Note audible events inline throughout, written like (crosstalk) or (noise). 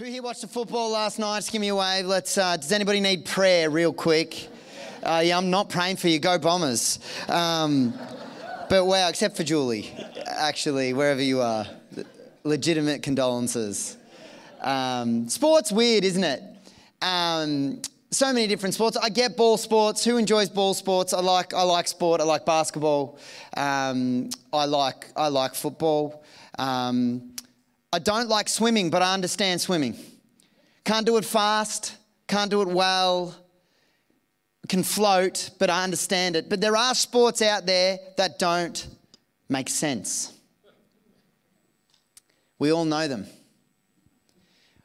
Who here watched the football last night? Just give me a wave. Let's. Uh, does anybody need prayer, real quick? Uh, yeah, I'm not praying for you. Go Bombers. Um, but wow, except for Julie, actually, wherever you are, legitimate condolences. Um, sports weird, isn't it? Um, so many different sports. I get ball sports. Who enjoys ball sports? I like. I like sport. I like basketball. Um, I like. I like football. Um, I don't like swimming, but I understand swimming. Can't do it fast, can't do it well, can float, but I understand it. But there are sports out there that don't make sense. We all know them.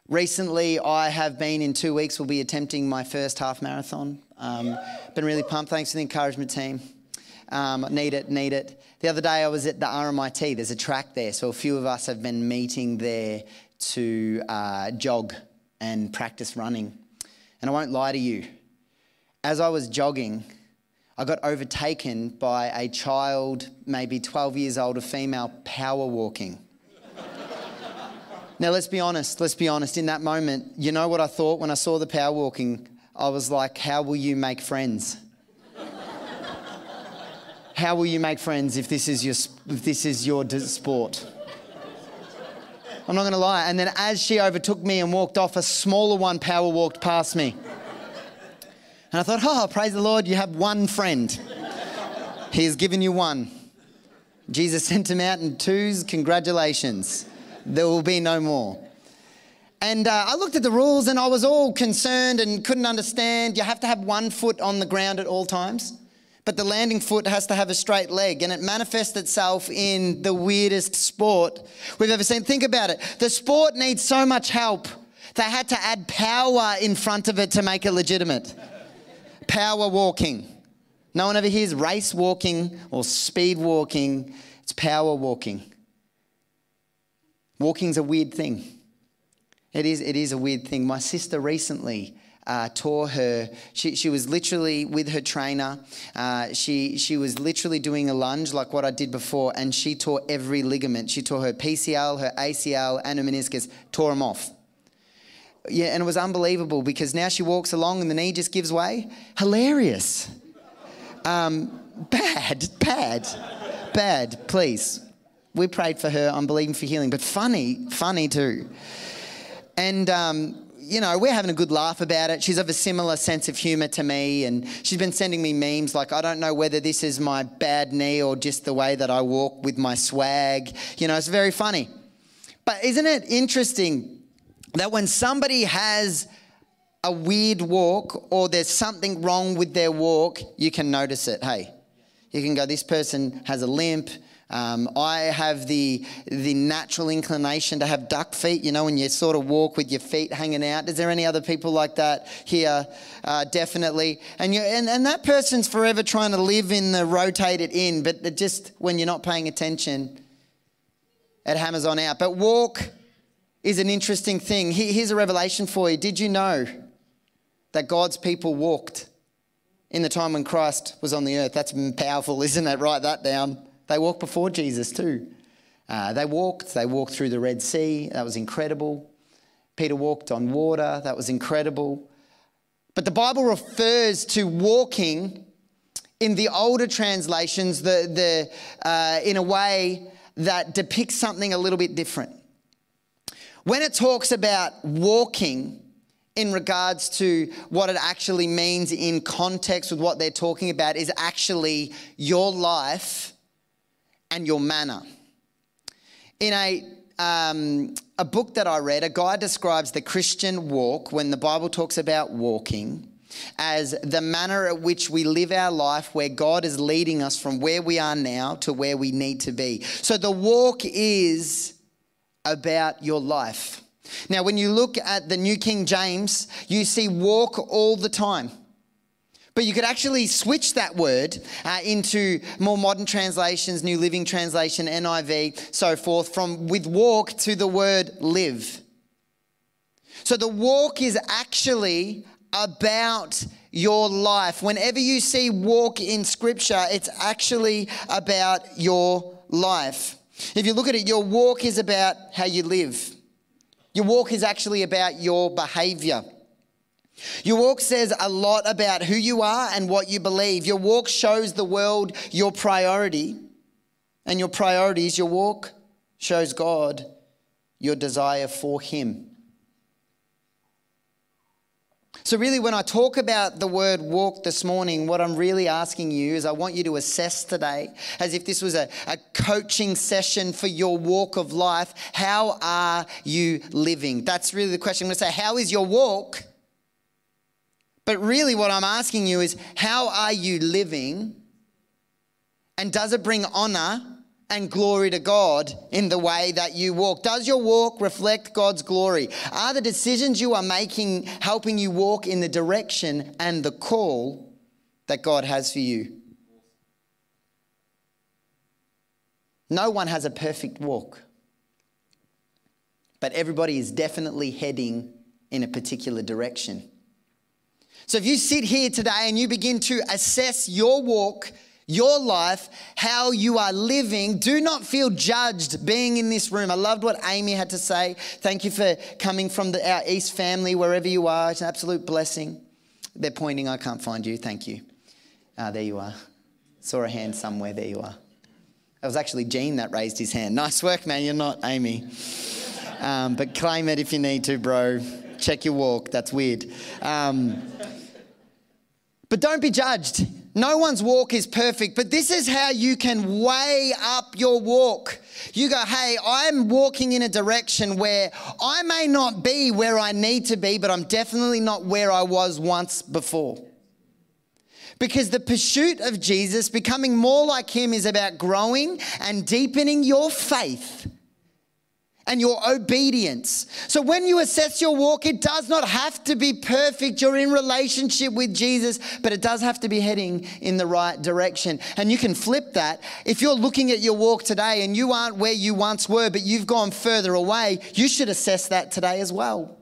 Recently, I have been in two weeks, will be attempting my first half marathon. Um, been really pumped. Thanks to the encouragement, team. Um, need it, need it. The other day I was at the RMIT. There's a track there, so a few of us have been meeting there to uh, jog and practice running. And I won't lie to you, as I was jogging, I got overtaken by a child, maybe 12 years old, a female, power walking. now, let's be honest, let's be honest. In that moment, you know what I thought when I saw the power walking? I was like, how will you make friends? How will you make friends if this is your, if this is your sport? I'm not going to lie. And then as she overtook me and walked off, a smaller one power walked past me. And I thought, oh, praise the Lord, you have one friend. He has given you one. Jesus (laughs) sent him out in twos. Congratulations. There will be no more. And uh, I looked at the rules and I was all concerned and couldn't understand. You have to have one foot on the ground at all times but the landing foot has to have a straight leg, and it manifests itself in the weirdest sport we've ever seen. Think about it. The sport needs so much help, they had to add power in front of it to make it legitimate. Power walking. No one ever hears race walking or speed walking, it's power walking. Walking's a weird thing. It is, it is a weird thing. My sister recently uh, tore her. She, she was literally with her trainer. Uh, she, she was literally doing a lunge like what I did before, and she tore every ligament. She tore her PCL, her ACL, and her meniscus, tore them off. Yeah, and it was unbelievable because now she walks along and the knee just gives way. Hilarious. Um, bad, bad, bad, please. We prayed for her. I'm believing for healing, but funny, funny too. And um, you know, we're having a good laugh about it. She's of a similar sense of humor to me, and she's been sending me memes like, I don't know whether this is my bad knee or just the way that I walk with my swag. You know, it's very funny. But isn't it interesting that when somebody has a weird walk or there's something wrong with their walk, you can notice it? Hey, you can go, this person has a limp um, I have the, the natural inclination to have duck feet, you know, when you sort of walk with your feet hanging out. Is there any other people like that here? Uh, definitely. And, you, and, and that person's forever trying to live in the rotated in, but it just when you're not paying attention, it hammers on out. But walk is an interesting thing. Here's a revelation for you. Did you know that God's people walked in the time when Christ was on the earth? That's powerful, isn't it? Write that down. They walked before Jesus too. Uh, they walked, they walked through the Red Sea. That was incredible. Peter walked on water. That was incredible. But the Bible refers to walking in the older translations the, the, uh, in a way that depicts something a little bit different. When it talks about walking in regards to what it actually means in context with what they're talking about, is actually your life and your manner. In a, um, a book that I read, a guy describes the Christian walk when the Bible talks about walking as the manner at which we live our life where God is leading us from where we are now to where we need to be. So the walk is about your life. Now, when you look at the New King James, you see walk all the time. But you could actually switch that word uh, into more modern translations, New Living Translation, NIV, so forth, from with walk to the word live. So the walk is actually about your life. Whenever you see walk in scripture, it's actually about your life. If you look at it, your walk is about how you live. Your walk is actually about your behavior. Your walk says a lot about who you are and what you believe. Your walk shows the world your priority, and your priorities, your walk shows God your desire for Him. So, really, when I talk about the word walk this morning, what I'm really asking you is I want you to assess today, as if this was a, a coaching session for your walk of life. How are you living? That's really the question. I'm going to say, How is your walk? But really, what I'm asking you is, How are you living? And does it bring honor and glory to God in the way that you walk? Does your walk reflect God's glory? Are the decisions you are making helping you walk in the direction and the call that God has for you? No one has a perfect walk, but everybody is definitely heading in a particular direction. So if you sit here today and you begin to assess your walk, your life, how you are living. Do not feel judged being in this room. I loved what Amy had to say. Thank you for coming from the, our East family, wherever you are. It's an absolute blessing. They're pointing, I can't find you. Thank you. Ah, there you are. Saw a hand somewhere. There you are. It was actually Gene that raised his hand. Nice work, man. You're not Amy. Um, but claim it if you need to, bro. Check your walk. That's weird. Um, but don't be judged. No one's walk is perfect, but this is how you can weigh up your walk. You go, hey, I'm walking in a direction where I may not be where I need to be, but I'm definitely not where I was once before. Because the pursuit of Jesus, becoming more like Him, is about growing and deepening your faith and your obedience. So when you assess your walk, it does not have to be perfect. You're in relationship with Jesus, but it does have to be heading in the right direction. And you can flip that. If you're looking at your walk today and you aren't where you once were, but you've gone further away, you should assess that today as well.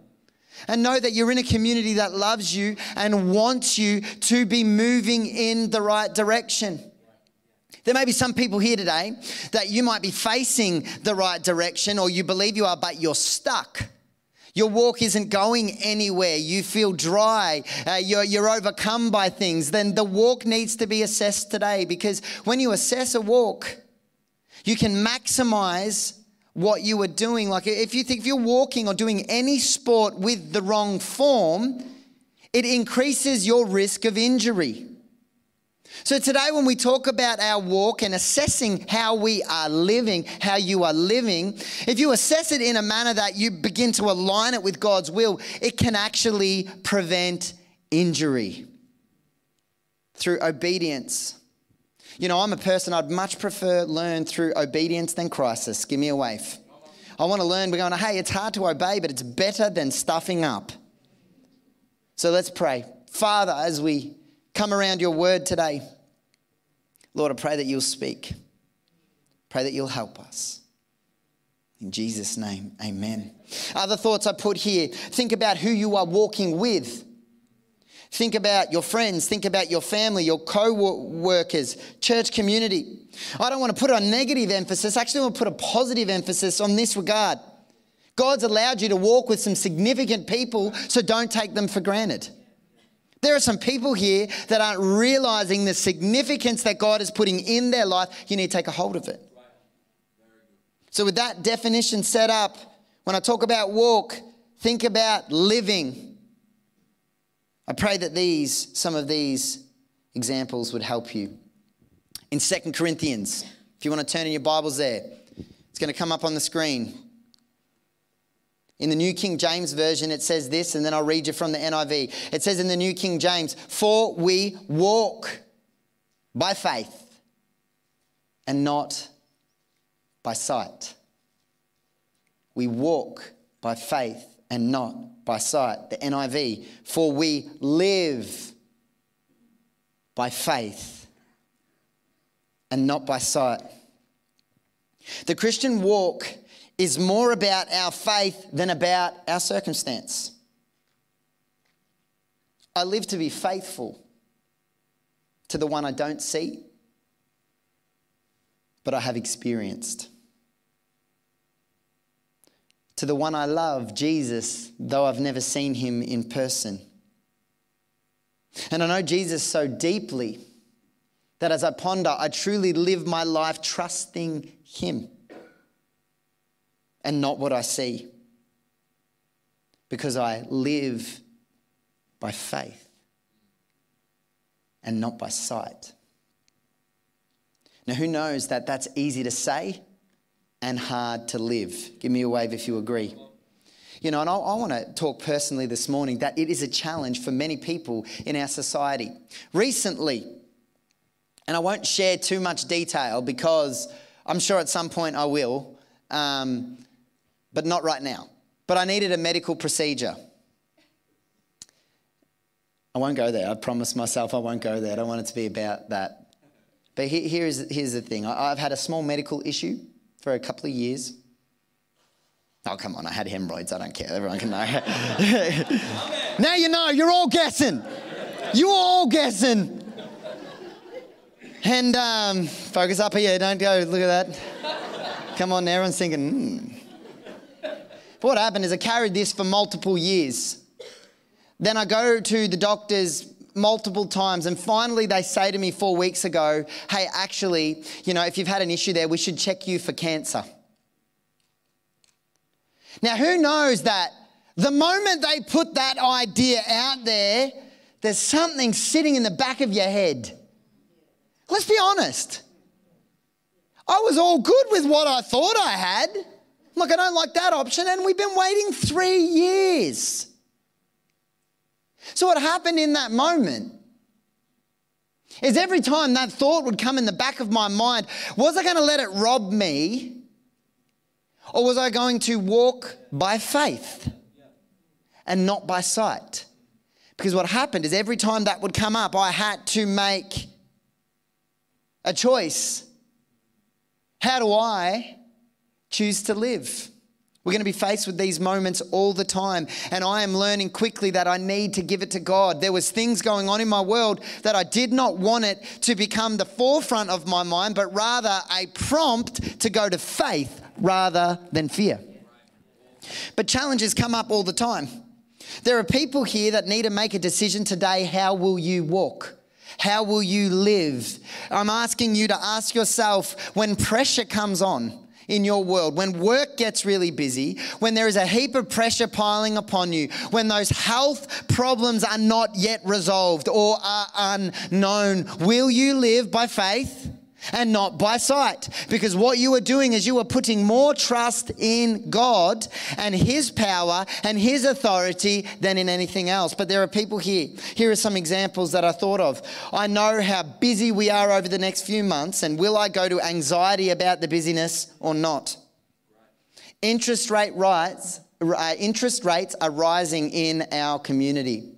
And know that you're in a community that loves you and wants you to be moving in the right direction. There may be some people here today that you might be facing the right direction or you believe you are, but you're stuck. Your walk isn't going anywhere. You feel dry. Uh, you're, you're overcome by things. Then the walk needs to be assessed today because when you assess a walk, you can maximize what you are doing. Like if you think if you're walking or doing any sport with the wrong form, it increases your risk of injury. So, today, when we talk about our walk and assessing how we are living, how you are living, if you assess it in a manner that you begin to align it with God's will, it can actually prevent injury through obedience. You know, I'm a person I'd much prefer learn through obedience than crisis. Give me a wave. I want to learn, we're going, to, hey, it's hard to obey, but it's better than stuffing up. So let's pray. Father, as we come around your word today, Lord, I pray that you'll speak. Pray that you'll help us. In Jesus' name, amen. Other thoughts I put here think about who you are walking with. Think about your friends, think about your family, your co workers, church community. I don't want to put a negative emphasis, actually, I want to put a positive emphasis on this regard. God's allowed you to walk with some significant people, so don't take them for granted. There are some people here that aren't realizing the significance that God is putting in their life. You need to take a hold of it. So, with that definition set up, when I talk about walk, think about living. I pray that these, some of these examples would help you. In Second Corinthians, if you want to turn in your Bibles there, it's going to come up on the screen. In the New King James Version, it says this, and then I'll read you from the NIV. It says in the New King James, For we walk by faith and not by sight. We walk by faith and not by sight. The NIV, for we live by faith and not by sight. The Christian walk is more about our faith than about our circumstance. I live to be faithful to the one I don't see, but I have experienced. to the one I love, Jesus, though I've never seen him in person. And I know Jesus so deeply that as I ponder, I truly live my life trusting him and not what I see because I live by faith and not by sight. Now, who knows that that's easy to say and hard to live? Give me a wave if you agree. You know, and I, I want to talk personally this morning that it is a challenge for many people in our society. Recently, and I won't share too much detail because I'm sure at some point I will, um, but not right now. But I needed a medical procedure. I won't go there. I promised myself I won't go there. I don't want it to be about that. But here's, here's the thing I've had a small medical issue for a couple of years. Oh, come on, I had hemorrhoids. I don't care. Everyone can know. (laughs) now you know, you're all guessing. You're all guessing. And um, focus up here, don't go, look at that. Come on, everyone's thinking, hmm. But what happened is I carried this for multiple years. Then I go to the doctors multiple times. And finally, they say to me four weeks ago, hey, actually, you know, if you've had an issue there, we should check you for cancer. Now, who knows that the moment they put that idea out there, there's something sitting in the back of your head. Let's be honest. I was all good with what I thought I had. Look, I don't like that option, and we've been waiting three years. So, what happened in that moment is every time that thought would come in the back of my mind, was I going to let it rob me? Or was I going to walk by faith and not by sight? Because what happened is every time that would come up, I had to make a choice. How do I choose to live? We're going to be faced with these moments all the time. And I am learning quickly that I need to give it to God. There was things going on in my world that I did not want it to become the forefront of my mind, but rather a prompt to go to faith rather than fear. But challenges come up all the time. There are people here that need to make a decision today. How will you walk? How will you live? I'm asking you to ask yourself when pressure comes on in your world, when work gets really busy, when there is a heap of pressure piling upon you, when those health problems are not yet resolved or are unknown, will you live by faith? And not by sight. Because what you are doing is you are putting more trust in God and His power and His authority than in anything else. But there are people here. Here are some examples that I thought of. I know how busy we are over the next few months, and will I go to anxiety about the busyness or not? Interest rate rise, uh, interest rates are rising in our community.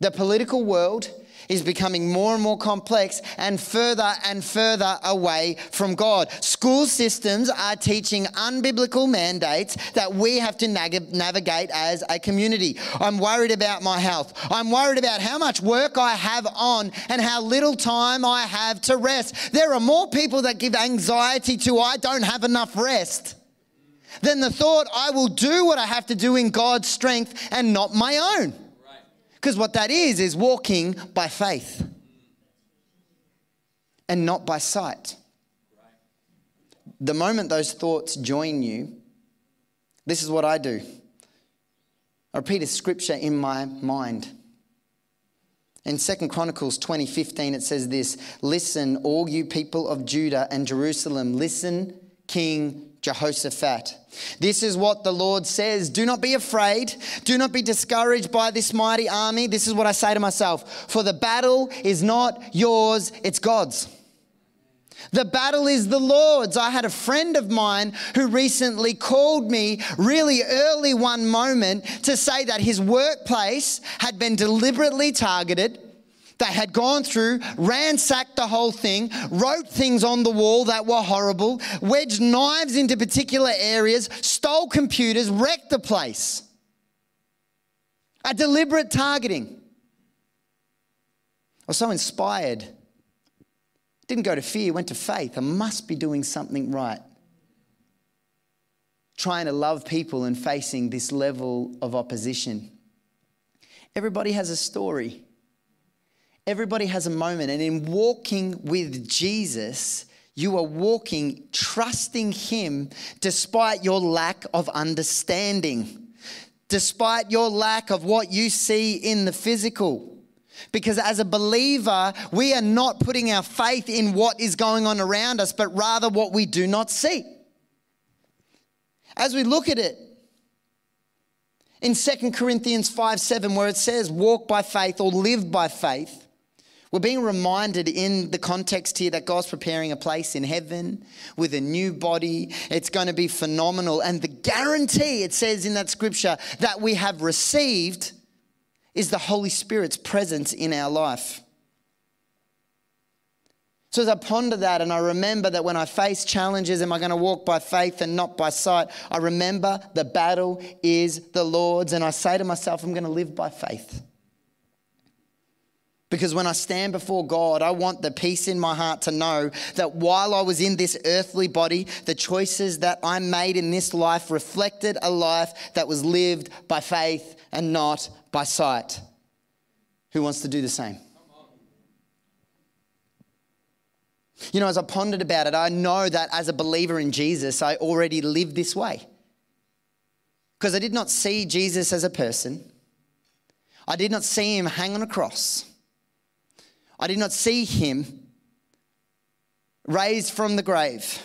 The political world is becoming more and more complex and further and further away from God. School systems are teaching unbiblical mandates that we have to navigate as a community. I'm worried about my health. I'm worried about how much work I have on and how little time I have to rest. There are more people that give anxiety to I don't have enough rest than the thought I will do what I have to do in God's strength and not my own. Because what that is, is walking by faith and not by sight. The moment those thoughts join you, this is what I do. I repeat a scripture in my mind. In 2 Chronicles 20:15 it says this, "Listen all you people of Judah and Jerusalem, listen King Jehoshaphat. This is what the Lord says Do not be afraid. Do not be discouraged by this mighty army. This is what I say to myself For the battle is not yours, it's God's. The battle is the Lord's. I had a friend of mine who recently called me really early one moment to say that his workplace had been deliberately targeted they had gone through, ransacked the whole thing, wrote things on the wall that were horrible, wedged knives into particular areas, stole computers, wrecked the place. A deliberate targeting. I was so inspired. Didn't go to fear, went to faith. I must be doing something right. trying to love people and facing this level of opposition. Everybody has a story. Everybody has a moment. And in walking with Jesus, you are walking, trusting Him despite your lack of understanding, despite your lack of what you see in the physical. Because as a believer, we are not putting our faith in what is going on around us, but rather what we do not see. As we look at it, in 2 Corinthians 5 7, where it says, walk by faith or live by faith, we're being reminded in the context here that God's preparing a place in heaven with a new body. It's going to be phenomenal. And the guarantee, it says in that scripture, that we have received is the Holy Spirit's presence in our life. So as I ponder that and I remember that when I face challenges, am I going to walk by faith and not by sight? I remember the battle is the Lord's, and I say to myself, I'm going to live by faith. Because when I stand before God, I want the peace in my heart to know that while I was in this earthly body, the choices that I made in this life reflected a life that was lived by faith and not by sight. Who wants to do the same? You know, as I pondered about it, I know that as a believer in Jesus, I already live this way. Because I did not see Jesus as a person, I did not see him hang on a cross. I did not see him raised from the grave,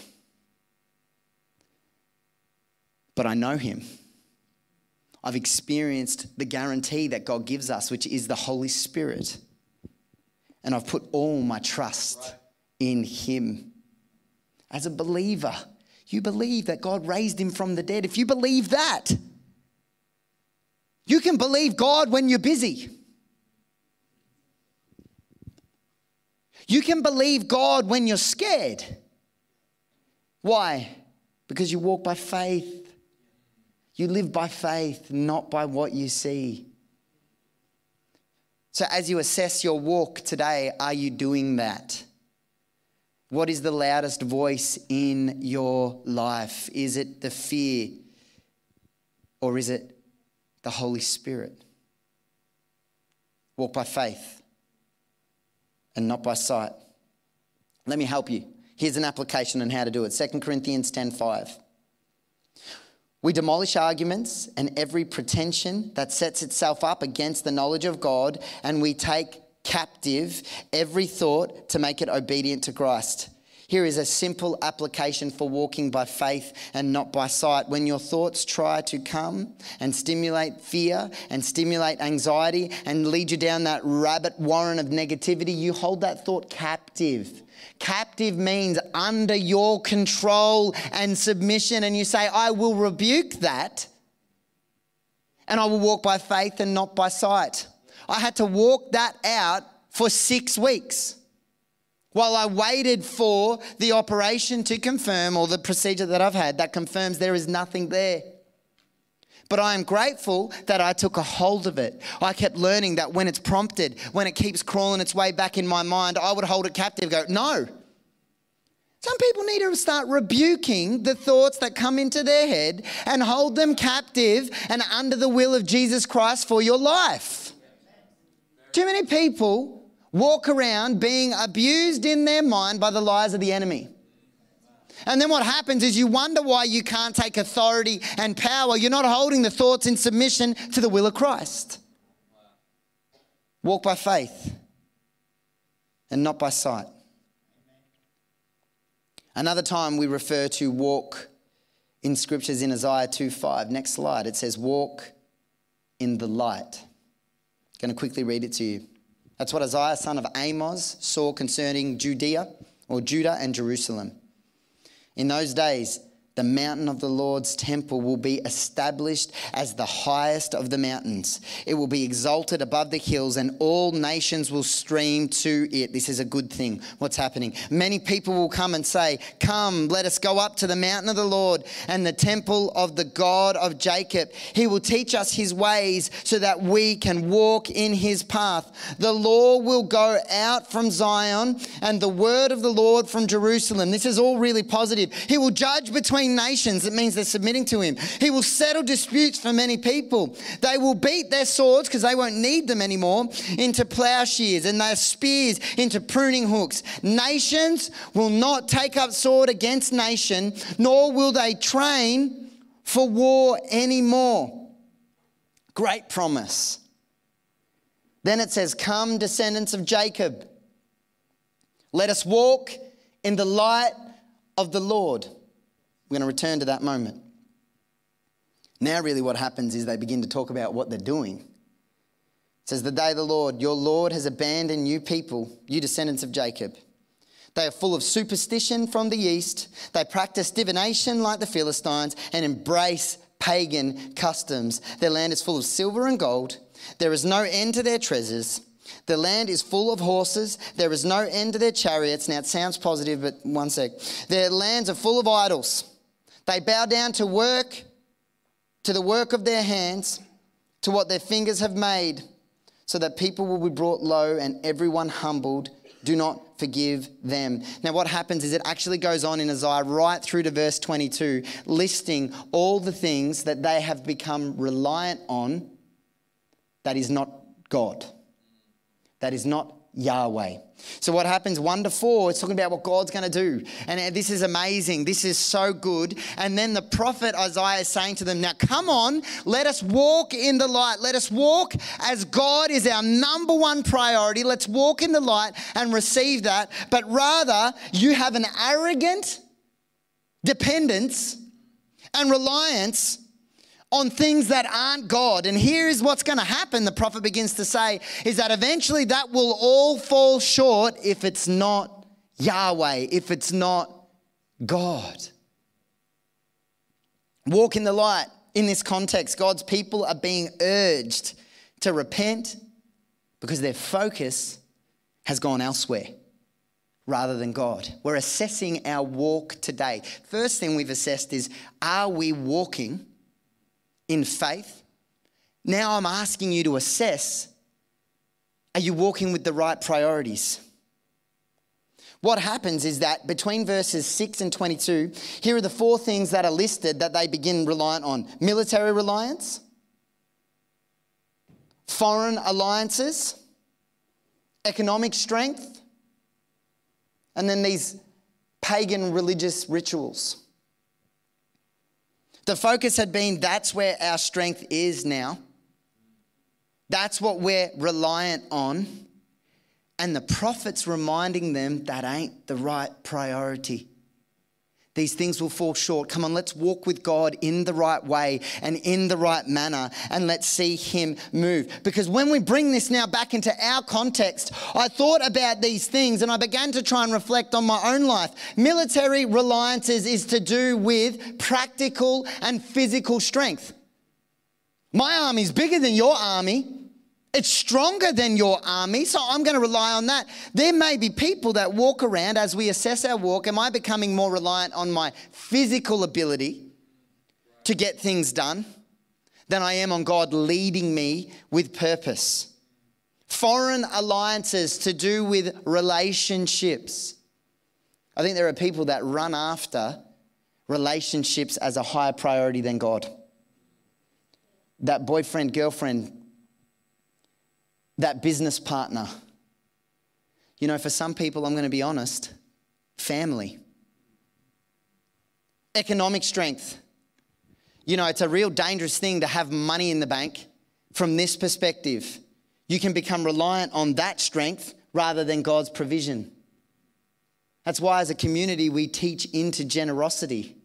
but I know him. I've experienced the guarantee that God gives us, which is the Holy Spirit. And I've put all my trust right. in him. As a believer, you believe that God raised him from the dead. If you believe that, you can believe God when you're busy. You can believe God when you're scared. Why? Because you walk by faith. You live by faith, not by what you see. So, as you assess your walk today, are you doing that? What is the loudest voice in your life? Is it the fear or is it the Holy Spirit? Walk by faith and not by sight. Let me help you. Here's an application on how to do it 2 Corinthians 10:5. We demolish arguments and every pretension that sets itself up against the knowledge of God, and we take captive every thought to make it obedient to Christ. Here is a simple application for walking by faith and not by sight. When your thoughts try to come and stimulate fear and stimulate anxiety and lead you down that rabbit warren of negativity, you hold that thought captive. Captive means under your control and submission, and you say, I will rebuke that and I will walk by faith and not by sight. I had to walk that out for six weeks. While I waited for the operation to confirm, or the procedure that I've had that confirms there is nothing there. But I am grateful that I took a hold of it. I kept learning that when it's prompted, when it keeps crawling its way back in my mind, I would hold it captive, go, no. Some people need to start rebuking the thoughts that come into their head and hold them captive and under the will of Jesus Christ for your life. Too many people walk around being abused in their mind by the lies of the enemy. And then what happens is you wonder why you can't take authority and power. You're not holding the thoughts in submission to the will of Christ. Walk by faith and not by sight. Another time we refer to walk in scriptures in Isaiah 2:5. Next slide. It says, Walk in the light. I'm going to quickly read it to you. That's what Isaiah, son of Amos, saw concerning Judea or Judah and Jerusalem. In those days, the mountain of the Lord's temple will be established as the highest of the mountains. It will be exalted above the hills, and all nations will stream to it. This is a good thing. What's happening? Many people will come and say, Come, let us go up to the mountain of the Lord and the temple of the God of Jacob. He will teach us his ways so that we can walk in his path. The law will go out from Zion and the word of the Lord from Jerusalem. This is all really positive. He will judge between nations. It means they're submitting to him. He will settle disputes for many people. They will beat their swords, because they won't need them anymore, into plowshares and their spears into pruning hooks. Nations will not take up sword against nation, nor will they train for war anymore. Great promise. Then it says, Come, descendants of Jacob. Let us walk in the light of the Lord. We're going to return to that moment. Now, really, what happens is they begin to talk about what they're doing. It says, The day the Lord, your Lord has abandoned you people, you descendants of Jacob. They are full of superstition from the east. They practice divination like the Philistines and embrace pagan customs. Their land is full of silver and gold. There is no end to their treasures. The land is full of horses. There is no end to their chariots. Now it sounds positive, but one sec. Their lands are full of idols. They bow down to work, to the work of their hands, to what their fingers have made, so that people will be brought low and everyone humbled. Do not forgive them. Now, what happens is it actually goes on in Isaiah right through to verse 22, listing all the things that they have become reliant on that is not God that is not Yahweh. So, what happens? 1 to 4, it's talking about what God's going to do. And uh, this is amazing. This is so good. And then the prophet Isaiah is saying to them, Now come on, let us walk in the light. Let us walk as God is our number one priority. Let's walk in the light and receive that. But rather, you have an arrogant dependence and reliance on things that aren't God. And here is what's going to happen, the prophet begins to say, is that eventually that will all fall short if it's not Yahweh, if it's not God. Walk in the light. In this context, God's people are being urged to repent because their focus has gone elsewhere rather than God. We're assessing our walk today. First thing we've assessed is are we walking in faith. Now I'm asking you to assess are you walking with the right priorities? What happens is that between verses 6 and 22, here are the four things that are listed that they begin reliant on military reliance, foreign alliances, economic strength, and then these pagan religious rituals. The focus had been that's where our strength is now. That's what we're reliant on. And the prophet's reminding them that ain't the right priority. These things will fall short. Come on, let's walk with God in the right way and in the right manner and let's see Him move. Because when we bring this now back into our context, I thought about these things and I began to try and reflect on my own life. Military reliances is to do with practical and physical strength. My army's bigger than your army. It's stronger than your army, so I'm going to rely on that. There may be people that walk around as we assess our walk. Am I becoming more reliant on my physical ability to get things done than I am on God leading me with purpose? Foreign alliances to do with relationships. I think there are people that run after relationships as a higher priority than God. That boyfriend, girlfriend, that business partner. You know, for some people, I'm going to be honest, family. Economic strength. You know, it's a real dangerous thing to have money in the bank from this perspective. You can become reliant on that strength rather than God's provision. That's why, as a community, we teach into generosity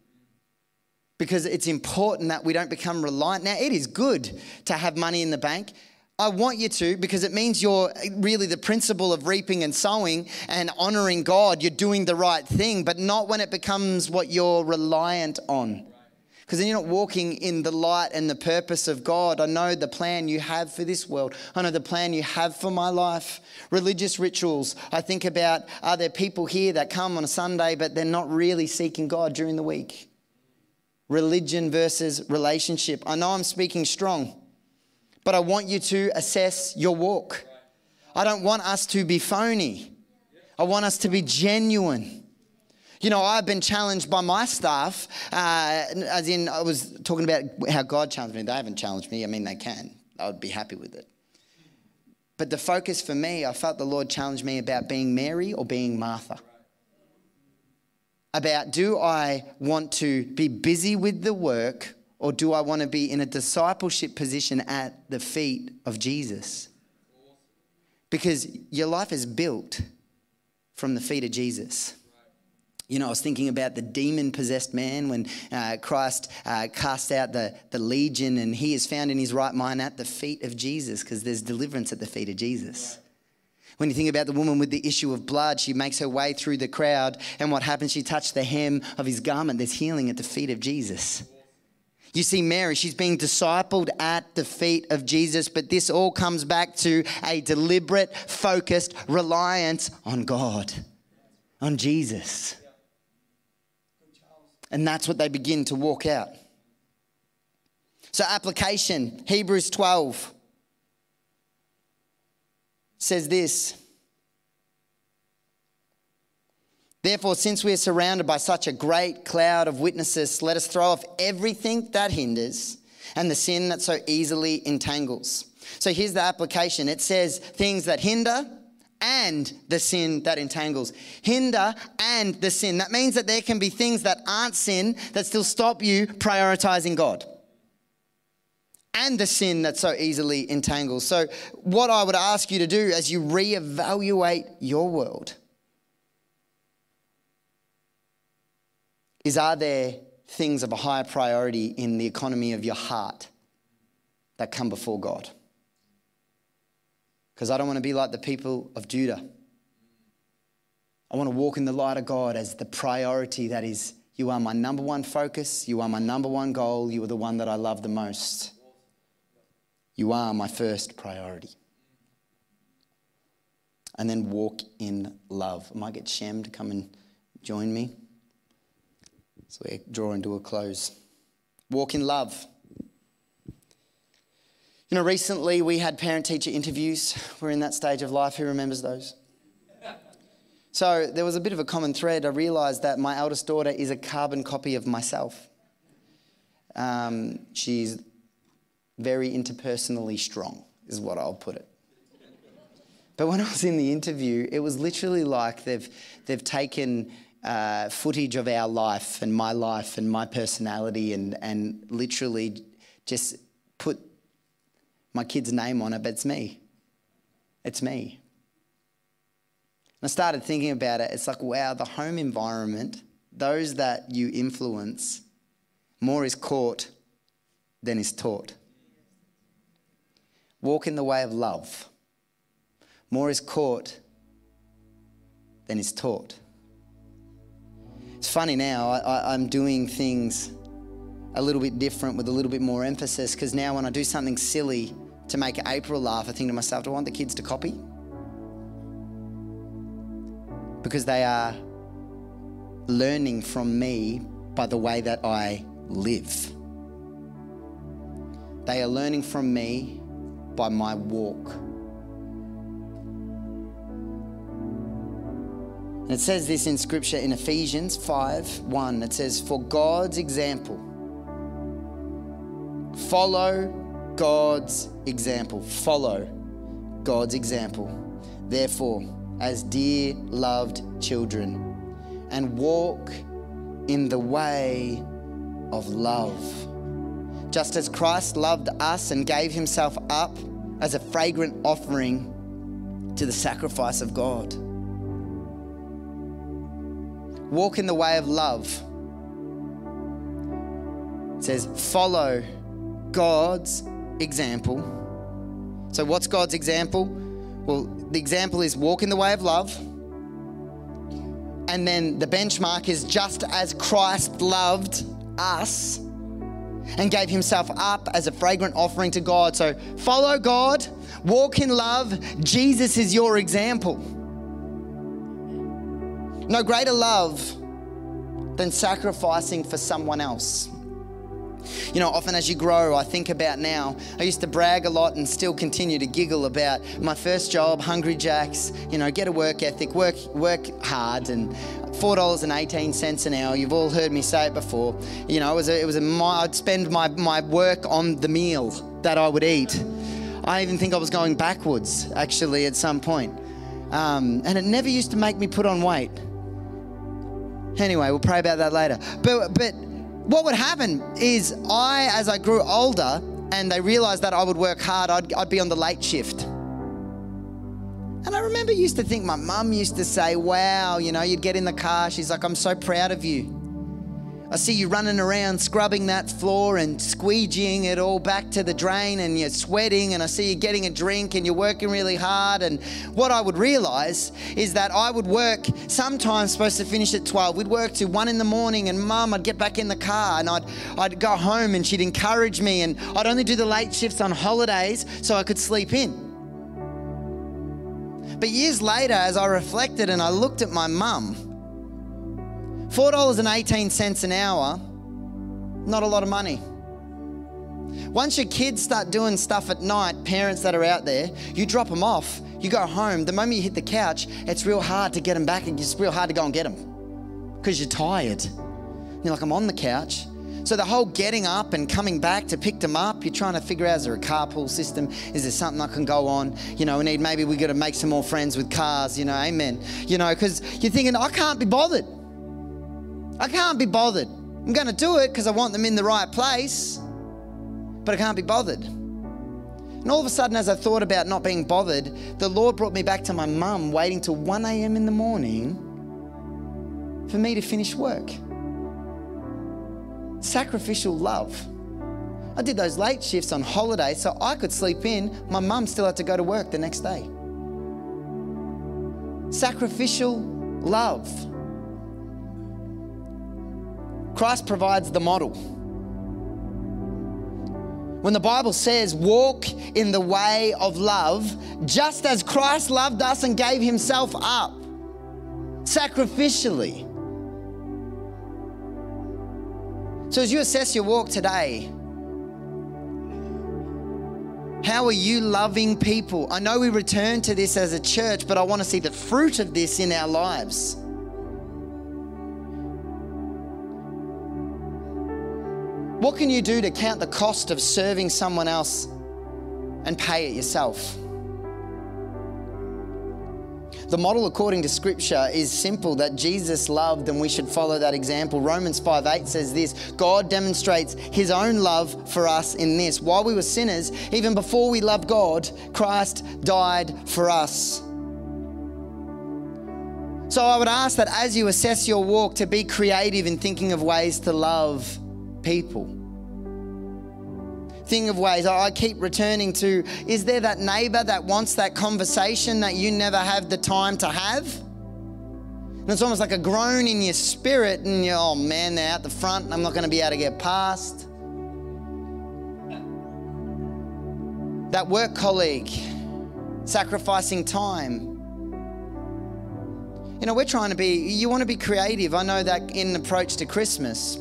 because it's important that we don't become reliant. Now, it is good to have money in the bank. I want you to because it means you're really the principle of reaping and sowing and honoring God. You're doing the right thing, but not when it becomes what you're reliant on. Because then you're not walking in the light and the purpose of God. I know the plan you have for this world. I know the plan you have for my life. Religious rituals. I think about are there people here that come on a Sunday, but they're not really seeking God during the week? Religion versus relationship. I know I'm speaking strong but I want you to assess your walk. I don't want us to be phony. I want us to be genuine. You know, I've been challenged by my staff, uh, as in, I was talking about how God challenged me. They haven't challenged me. I mean, they can. I would be happy with it. But the focus for me, I felt the Lord challenged me about being Mary or being Martha. About do I want to be busy with the work or do I want to be in a discipleship position at the feet of Jesus? Because your life is built from the feet of Jesus. You know, I was thinking about the demon possessed man when uh, Christ uh, cast out the, the legion and he is found in his right mind at the feet of Jesus because there's deliverance at the feet of Jesus. When you think about the woman with the issue of blood, she makes her way through the crowd, and what happens? She touched the hem of his garment. There's healing at the feet of Jesus. You see, Mary, she's being discipled at the feet of Jesus, but this all comes back to a deliberate, focused reliance on God, on Jesus. And that's what they begin to walk out. So, application Hebrews 12 says this. Therefore, since we are surrounded by such a great cloud of witnesses, let us throw off everything that hinders and the sin that so easily entangles. So here's the application it says things that hinder and the sin that entangles. Hinder and the sin. That means that there can be things that aren't sin that still stop you prioritizing God. And the sin that so easily entangles. So, what I would ask you to do as you reevaluate your world is are there things of a higher priority in the economy of your heart that come before God? because I don't want to be like the people of Judah. I want to walk in the light of God as the priority that is, you are my number one focus, you are my number one goal, you are the one that I love the most. You are my first priority. And then walk in love. I might get Shem to come and join me. So we're drawing to a close. Walk in love. You know, recently we had parent teacher interviews. We're in that stage of life. Who remembers those? So there was a bit of a common thread. I realised that my eldest daughter is a carbon copy of myself. Um, she's very interpersonally strong, is what I'll put it. But when I was in the interview, it was literally like they've, they've taken uh, footage of our life and my life and my personality and, and literally just put my kid's name on it, but it's me. It's me. And I started thinking about it. It's like, wow, the home environment, those that you influence, more is caught than is taught. Walk in the way of love. More is caught than is taught. It's funny now, I, am doing things a little bit different with a little bit more emphasis because now when I do something silly, to make April laugh, I think to myself, do I want the kids to copy? Because they are learning from me by the way that I live. They are learning from me by my walk. And it says this in scripture in Ephesians 5 1. It says, For God's example, follow God's example. Follow God's example. Therefore, as dear loved children, and walk in the way of love. Just as Christ loved us and gave himself up as a fragrant offering to the sacrifice of God. Walk in the way of love. It says, follow God's example. So, what's God's example? Well, the example is walk in the way of love. And then the benchmark is just as Christ loved us and gave himself up as a fragrant offering to God. So, follow God, walk in love. Jesus is your example. No greater love than sacrificing for someone else. You know, often as you grow, I think about now, I used to brag a lot and still continue to giggle about my first job, Hungry Jacks, you know, get a work ethic, work, work hard, and $4.18 an hour. You've all heard me say it before. You know, it was a, it was a, I'd spend my, my work on the meal that I would eat. I even think I was going backwards, actually, at some point. Um, and it never used to make me put on weight. Anyway, we'll pray about that later. But, but what would happen is I, as I grew older and they realized that I would work hard, I'd, I'd be on the late shift. And I remember used to think my mum used to say, Wow, you know, you'd get in the car, she's like, I'm so proud of you. I see you running around scrubbing that floor and squeegeeing it all back to the drain and you're sweating and I see you getting a drink and you're working really hard. And what I would realize is that I would work sometimes supposed to finish at 12 we'd work to 1 in the morning and mum I'd get back in the car and I'd I'd go home and she'd encourage me and I'd only do the late shifts on holidays so I could sleep in. But years later as I reflected and I looked at my mum $4.18 an hour, not a lot of money. Once your kids start doing stuff at night, parents that are out there, you drop them off, you go home. The moment you hit the couch, it's real hard to get them back and it's real hard to go and get them because you're tired. You're like, I'm on the couch. So the whole getting up and coming back to pick them up, you're trying to figure out is there a carpool system? Is there something I can go on? You know, we need maybe we got to make some more friends with cars. You know, amen. You know, because you're thinking I can't be bothered. I can't be bothered. I'm going to do it because I want them in the right place, but I can't be bothered. And all of a sudden, as I thought about not being bothered, the Lord brought me back to my mum waiting till 1 a.m. in the morning for me to finish work. Sacrificial love. I did those late shifts on holiday so I could sleep in. My mum still had to go to work the next day. Sacrificial love. Christ provides the model. When the Bible says, walk in the way of love, just as Christ loved us and gave himself up sacrificially. So, as you assess your walk today, how are you loving people? I know we return to this as a church, but I want to see the fruit of this in our lives. What can you do to count the cost of serving someone else and pay it yourself? The model according to scripture is simple that Jesus loved and we should follow that example. Romans 5 8 says this God demonstrates his own love for us in this. While we were sinners, even before we loved God, Christ died for us. So I would ask that as you assess your walk, to be creative in thinking of ways to love people. Thing of ways I keep returning to is there that neighbor that wants that conversation that you never have the time to have? And it's almost like a groan in your spirit, and you're, oh man, they're out the front, and I'm not going to be able to get past. That work colleague sacrificing time. You know, we're trying to be, you want to be creative. I know that in approach to Christmas.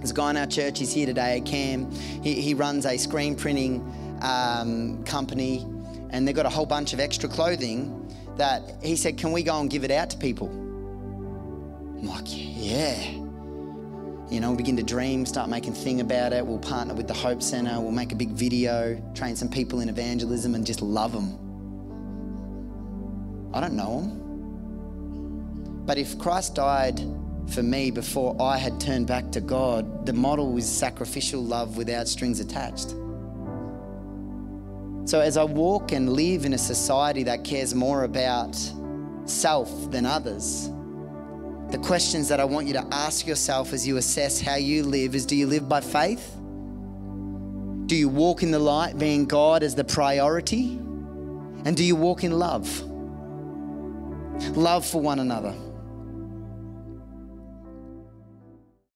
There's a guy in our church, he's here today, Cam. He, he runs a screen printing um, company, and they've got a whole bunch of extra clothing that he said, Can we go and give it out to people? I'm like, Yeah. You know, begin to dream, start making thing about it. We'll partner with the Hope Center. We'll make a big video, train some people in evangelism, and just love them. I don't know them. But if Christ died for me before I had turned back to God, the model was sacrificial love without strings attached. So as I walk and live in a society that cares more about self than others, the questions that I want you to ask yourself as you assess how you live is do you live by faith? Do you walk in the light, being God as the priority? And do you walk in love? Love for one another.